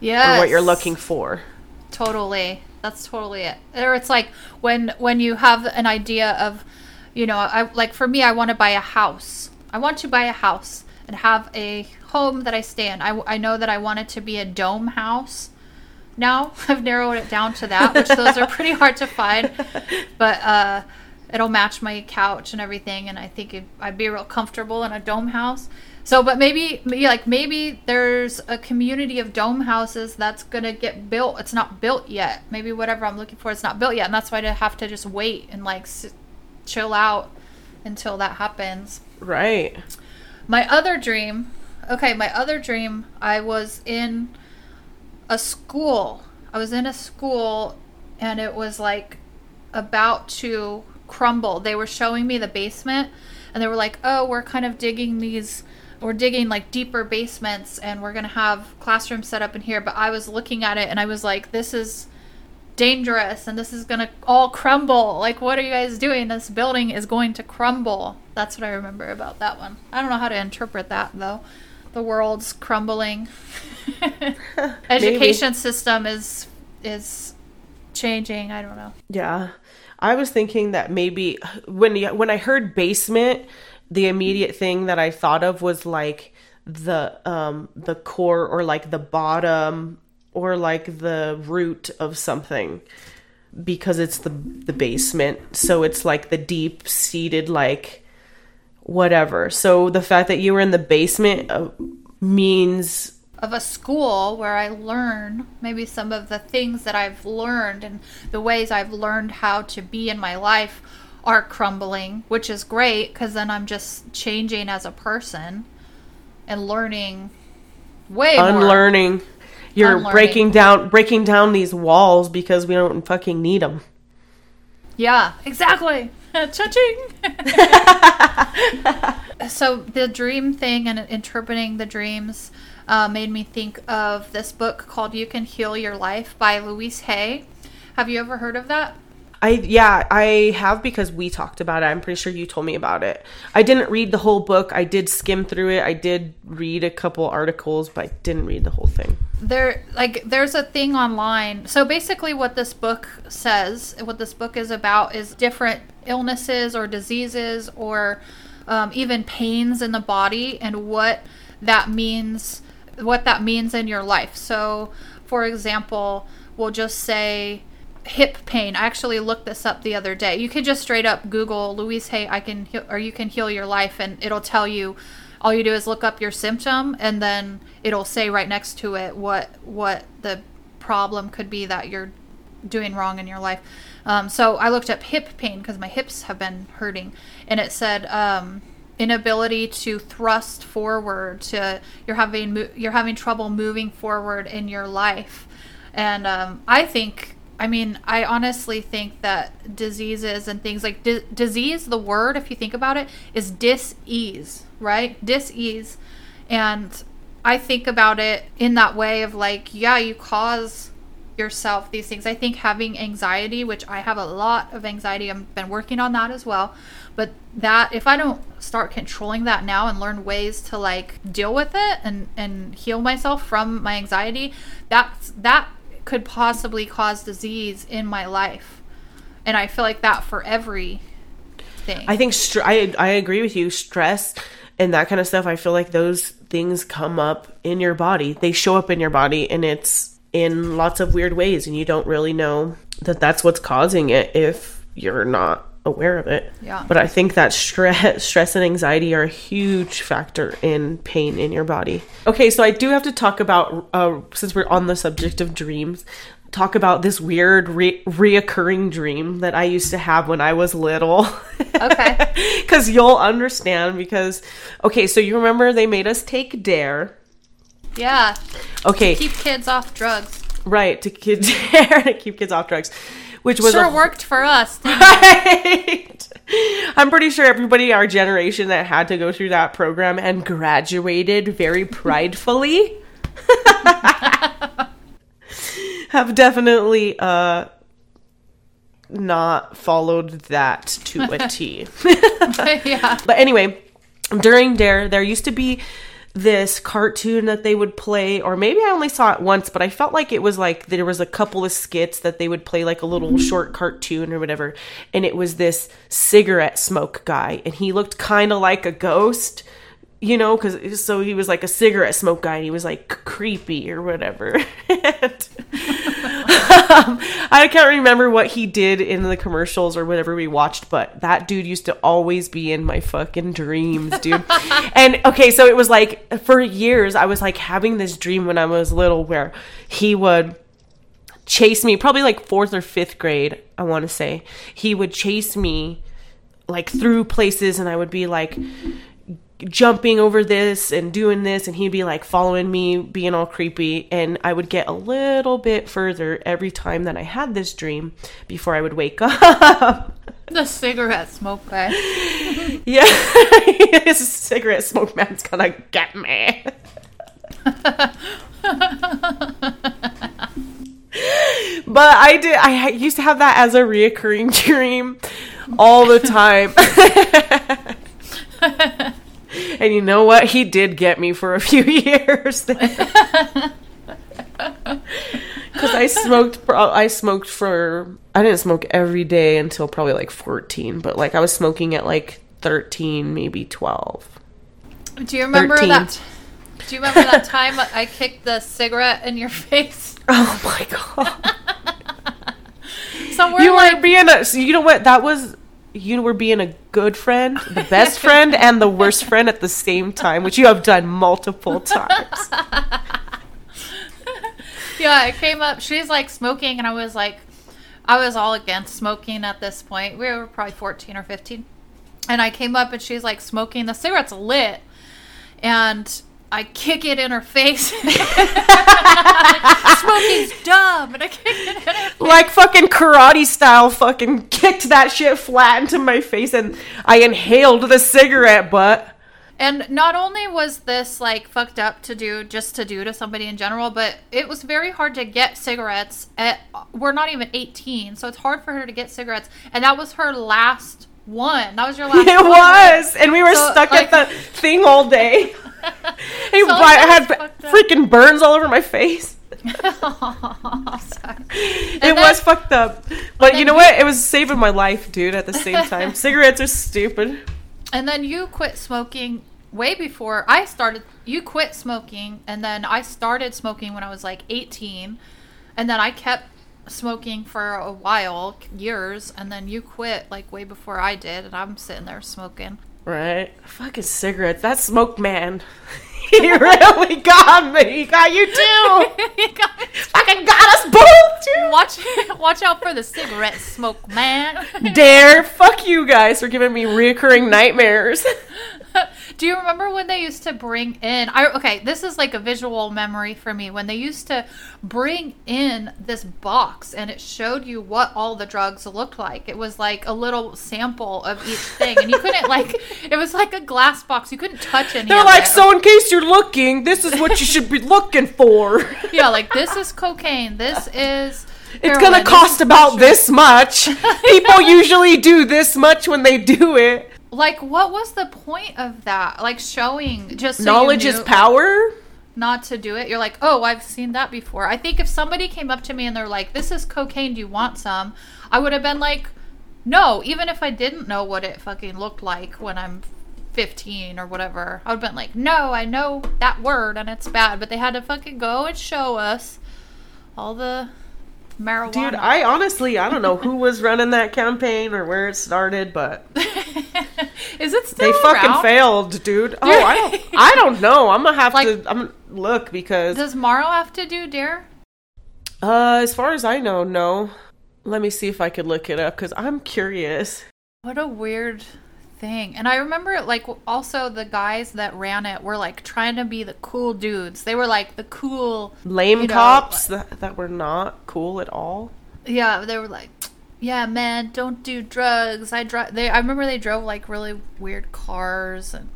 Yeah. or what you're looking for Totally. That's totally it. Or it's like when when you have an idea of, you know, I like for me, I want to buy a house. I want to buy a house and have a home that I stay in. I, I know that I want it to be a dome house. Now I've narrowed it down to that, which those are pretty hard to find, but uh, it'll match my couch and everything, and I think it, I'd be real comfortable in a dome house. So, but maybe, maybe like maybe there's a community of dome houses that's gonna get built. It's not built yet. Maybe whatever I'm looking for is not built yet, and that's why I have to just wait and like s- chill out until that happens. right My other dream, okay, my other dream, I was in a school. I was in a school and it was like about to crumble. They were showing me the basement and they were like, "Oh, we're kind of digging these we're digging like deeper basements and we're going to have classrooms set up in here." But I was looking at it and I was like, "This is dangerous and this is going to all crumble. Like what are you guys doing? This building is going to crumble." That's what I remember about that one. I don't know how to interpret that though. The world's crumbling. Education system is is changing. I don't know. Yeah. I was thinking that maybe when when I heard basement, the immediate thing that I thought of was like the um the core or like the bottom or like the root of something because it's the the basement. So it's like the deep seated like whatever. So the fact that you were in the basement uh, means of a school where I learn maybe some of the things that I've learned and the ways I've learned how to be in my life are crumbling, which is great because then I'm just changing as a person and learning way more. You're Unlearning. breaking down breaking down these walls because we don't fucking need them. Yeah, exactly. Cha-ching. so the dream thing and interpreting the dreams uh, made me think of this book called "You Can Heal Your Life" by Louise Hay. Have you ever heard of that? I yeah, I have because we talked about it. I'm pretty sure you told me about it. I didn't read the whole book. I did skim through it. I did read a couple articles, but I didn't read the whole thing. there like there's a thing online so basically what this book says what this book is about is different illnesses or diseases or um, even pains in the body and what that means what that means in your life so for example we'll just say hip pain. I actually looked this up the other day. You could just straight up google louise hay i can heal or you can heal your life and it'll tell you all you do is look up your symptom and then it'll say right next to it what what the problem could be that you're doing wrong in your life. Um, so i looked up hip pain because my hips have been hurting and it said um, inability to thrust forward to you're having you're having trouble moving forward in your life. And um, i think i mean i honestly think that diseases and things like di- disease the word if you think about it is dis-ease right? Dis-ease. And i think about it in that way of like yeah you cause yourself these things. I think having anxiety which i have a lot of anxiety i've been working on that as well. But that if i don't start controlling that now and learn ways to like deal with it and and heal myself from my anxiety that's that could possibly cause disease in my life and i feel like that for every thing I think str- I I agree with you. Stress and that kind of stuff. I feel like those things come up in your body. They show up in your body, and it's in lots of weird ways, and you don't really know that that's what's causing it if you're not aware of it. Yeah. But I think that stress, stress and anxiety are a huge factor in pain in your body. Okay, so I do have to talk about uh, since we're on the subject of dreams. Talk about this weird re- reoccurring dream that I used to have when I was little. okay because you'll understand because okay so you remember they made us take dare Yeah. Okay, Keep kids off drugs. right to kids to keep kids off drugs, which was Sure a, worked for us. Right. I'm pretty sure everybody our generation that had to go through that program and graduated very pridefully have definitely uh not followed that to a T. yeah. But anyway, during Dare, there used to be this cartoon that they would play, or maybe I only saw it once, but I felt like it was like there was a couple of skits that they would play, like a little short cartoon or whatever. And it was this cigarette smoke guy, and he looked kind of like a ghost. You know, because so he was like a cigarette smoke guy, and he was like creepy or whatever. And, I can't remember what he did in the commercials or whatever we watched, but that dude used to always be in my fucking dreams, dude. and okay, so it was like for years I was like having this dream when I was little where he would chase me, probably like fourth or fifth grade, I want to say. He would chase me like through places and I would be like jumping over this and doing this and he'd be like following me being all creepy and I would get a little bit further every time that I had this dream before I would wake up. The cigarette smoke guy. yeah. this cigarette smoke man's gonna get me. but I did I used to have that as a reoccurring dream all the time. And you know what? He did get me for a few years. Because I smoked, I smoked for, I didn't smoke every day until probably like 14, but like I was smoking at like 13, maybe 12. Do you remember 13. that? Do you remember that time I kicked the cigarette in your face? Oh my God. Somewhere You like were being a, you know what? That was, you were being a good friend, the best friend, and the worst friend at the same time, which you have done multiple times. Yeah, I came up. She's like smoking, and I was like, I was all against smoking at this point. We were probably 14 or 15. And I came up, and she's like smoking. The cigarette's lit. And I kick it in her face. Smoking's dumb. And I kick it in her face. like fucking karate style fucking kicked that shit flat into my face and I inhaled the cigarette butt. And not only was this like fucked up to do just to do to somebody in general, but it was very hard to get cigarettes at we're not even 18, so it's hard for her to get cigarettes. And that was her last one. That was your last one. It one. was, and we were So, stuck like- at the thing all day. Hey, So, I had that was fucked up. freaking burns all over my face. It was fucked up, but you know what? It was saving my life, dude. At the same time, cigarettes are stupid. And then you quit smoking way before I started. You quit smoking, and then I started smoking when I was like 18. And then I kept smoking for a while, years, and then you quit like way before I did, and I'm sitting there smoking. Right? Fucking cigarettes. That smoke man. he really got me. He got you too. You got. Fucking got us both too. watch, watch out for the cigarette smoke, man. Dare. Fuck you guys for giving me reoccurring nightmares. Do you remember when they used to bring in? I okay, this is like a visual memory for me when they used to bring in this box and it showed you what all the drugs looked like. It was like a little sample of each thing, and you couldn't like. It was like a glass box. You couldn't touch any. They're like, it. so in case you're looking, this is what you should be looking for. yeah, like this is cocaine. This is. It's gonna cost about this much. People usually do this much when they do it. Like, what was the point of that? Like showing just so Knowledge is power. not to do it. You're like, oh, I've seen that before. I think if somebody came up to me and they're like, this is cocaine, do you want some? I would have been like, no, even if I didn't know what it fucking looked like when I'm 15 or whatever. I would have been like, no, I know that word and it's bad. But they had to fucking go and show us all the marijuana. Dude, I honestly I don't know who was running that campaign or where it started, but Is it still they fucking failed, dude. Oh, I don't I don't know. I'm gonna have Like- to I'm look because Does Morrow have to do Dare? uh as far as I know, no. Let me see if I could look it up because I'm curious. What a weird thing. And I remember like also the guys that ran it were like trying to be the cool dudes. They were like the cool Lame you know, cops that, that were not cool at all. Yeah, they were like, "Yeah, man, don't do drugs." I drive. They. I remember they drove like really weird cars, and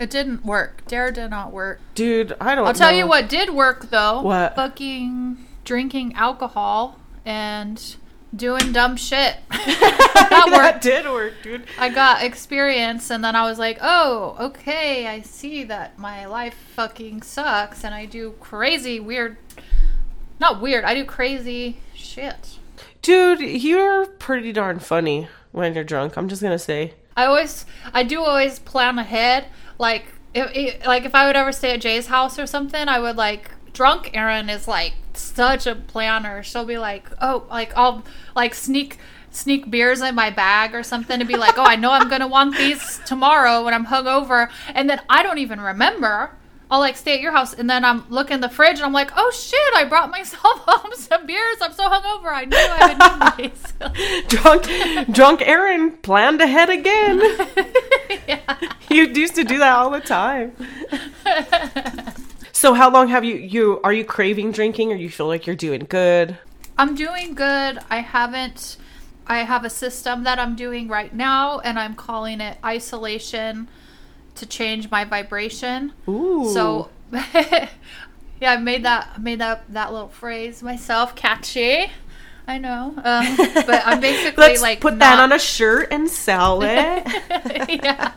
it didn't work. Dare did not work. Dude, I don't I'll tell know. you what did work though. What? Fucking drinking alcohol and doing dumb shit. that that worked. did work, dude. I got experience, and then I was like, "Oh, okay, I see that my life fucking sucks, and I do crazy, weird, not weird. I do crazy shit." Dude, you're pretty darn funny when you're drunk. I'm just gonna say. I always, I do always plan ahead. Like, if like if I would ever stay at Jay's house or something, I would like. Drunk Erin is like such a planner. She'll be like, oh, like I'll like sneak sneak beers in my bag or something to be like, oh, I know I'm gonna want these tomorrow when I'm hungover, and then I don't even remember. I'll like stay at your house, and then I'm looking in the fridge, and I'm like, oh shit, I brought myself home some beers. I'm so hungover. I knew I would need these. Drunk drunk Erin planned ahead again. yeah. You used to do that all the time. So how long have you you are you craving drinking or you feel like you're doing good? I'm doing good. I haven't. I have a system that I'm doing right now, and I'm calling it isolation to change my vibration. Ooh. So, yeah, I made that made that that little phrase myself catchy. I know, um, but I'm basically Let's like put that on a shirt and sell it. yeah.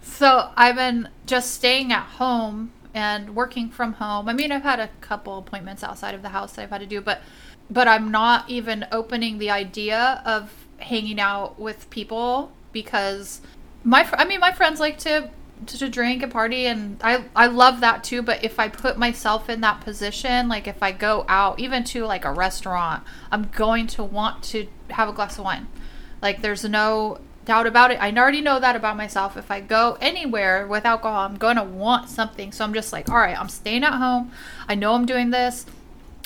So I've been just staying at home and working from home. I mean, I've had a couple appointments outside of the house that I've had to do, but but I'm not even opening the idea of hanging out with people because my fr- I mean, my friends like to to drink and party and I I love that too, but if I put myself in that position, like if I go out even to like a restaurant, I'm going to want to have a glass of wine. Like there's no doubt about it. I already know that about myself. If I go anywhere with alcohol, I'm going to want something. So I'm just like, all right, I'm staying at home. I know I'm doing this.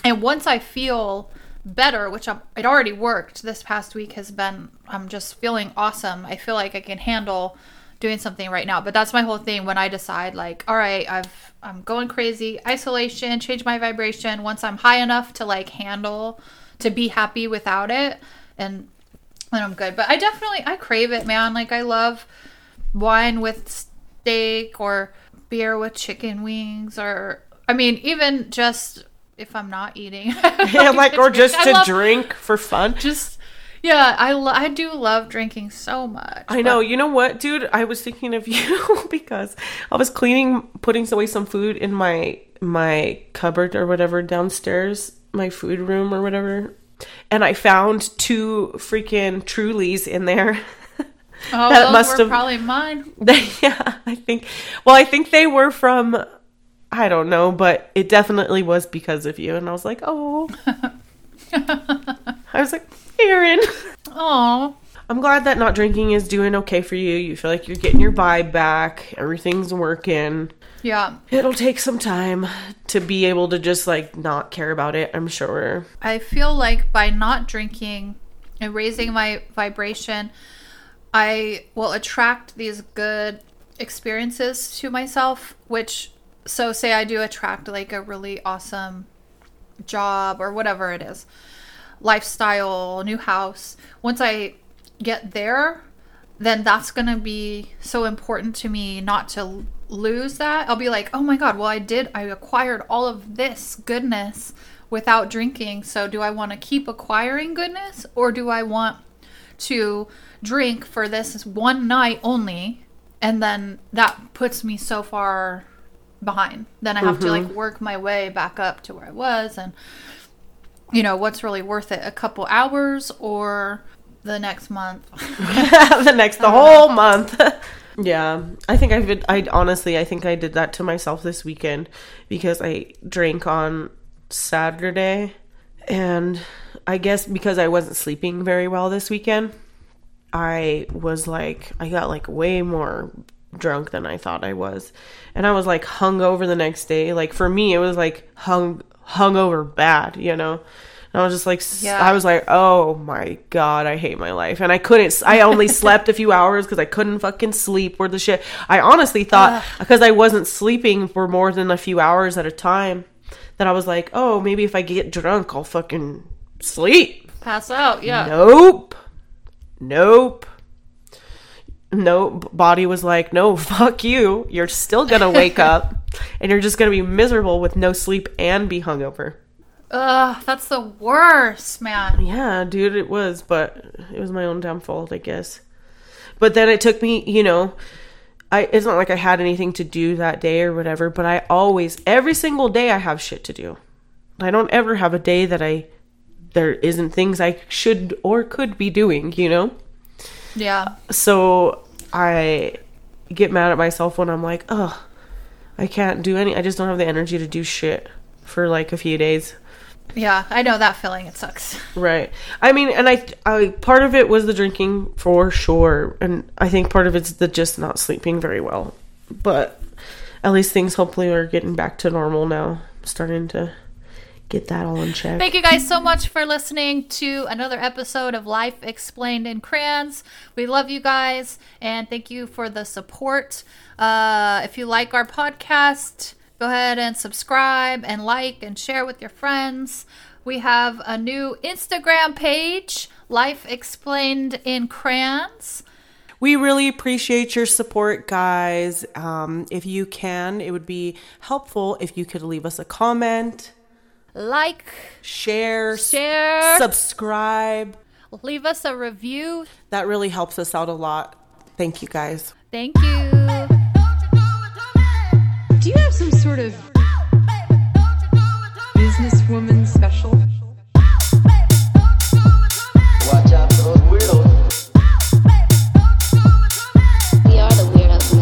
And once I feel better, which I'm, it already worked this past week has been, I'm just feeling awesome. I feel like I can handle doing something right now. But that's my whole thing when I decide like, all right, I've, I'm going crazy, isolation, change my vibration. Once I'm high enough to like handle, to be happy without it. And then I'm good. But I definitely I crave it, man. Like I love wine with steak or beer with chicken wings or I mean even just if I'm not eating. yeah, like or just I to love- drink for fun. Just yeah, I lo- I do love drinking so much. I know. You know what, dude? I was thinking of you because I was cleaning, putting away some food in my my cupboard or whatever downstairs, my food room or whatever, and I found two freaking Trulies in there. Oh, that those must were have- probably mine. They, yeah, I think. Well, I think they were from. I don't know, but it definitely was because of you, and I was like, oh. I was like, Erin. Oh, I'm glad that not drinking is doing okay for you. You feel like you're getting your vibe back. Everything's working. yeah. It'll take some time to be able to just like not care about it, I'm sure. I feel like by not drinking and raising my vibration, I will attract these good experiences to myself, which, so say I do attract like a really awesome job or whatever it is, lifestyle, new house. Once I get there, then that's going to be so important to me not to lose that. I'll be like, oh my God, well, I did, I acquired all of this goodness without drinking. So do I want to keep acquiring goodness or do I want to drink for this one night only? And then that puts me so far behind. Then I have to like mm-hmm. work my way back up to where I was. And, you know, what's really worth it? A couple hours or the next month? the next the uh-huh. whole month. yeah. I think I've been I honestly I think I did that to myself this weekend because I drank on Saturday and I guess because I wasn't sleeping very well this weekend, I was like I got like way more drunk than I thought I was. And I was like hung over the next day. Like for me it was like hung hung over bad, you know. And I was just like, Yeah. I was like, oh my god, I hate my life, and I couldn't. I only slept a few hours because I couldn't fucking sleep. Or the shit. I honestly thought because I wasn't sleeping for more than a few hours at a time, that I was like, oh, maybe if I get drunk, I'll fucking sleep. Pass out. Yeah. Nope. Nope. Nope. Body was like, no, fuck you. You're still gonna wake up and you're just gonna be miserable with no sleep and be hungover. Ugh, that's the worst, man. Yeah, dude, it was, but it was my own damn fault, I guess. But then it took me, you know, I it's not like I had anything to do that day or whatever, but I always every single day I have shit to do. I don't ever have a day that I there isn't things I should or could be doing, you know? Yeah. so I get mad at myself when I'm like, oh, I can't do any. I just don't have the energy to do shit for like a few days. Yeah. I know that feeling. It sucks. Right. I mean, and I, I part of it was the drinking for sure, and I think part of it's the just not sleeping very well. But at least things hopefully are getting back to normal now. I'm starting to get that all in check. Thank you guys so much for listening to another episode of Life Explained in Crayons. We love you guys and thank you for the support. Uh, if you like our podcast, go ahead and subscribe and like and share with your friends. We have a new Instagram page, Life Explained in Crayons. We really appreciate your support, guys. Um, if you can, it would be helpful if you could leave us a comment, Like, share, share, subscribe. leave us a review. That really helps us out a lot. Thank you, guys. Thank you. Do you have some sort of businesswoman special? Watch out for those weirdos. We are the weirdos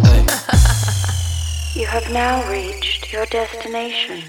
in You have now reached your destination.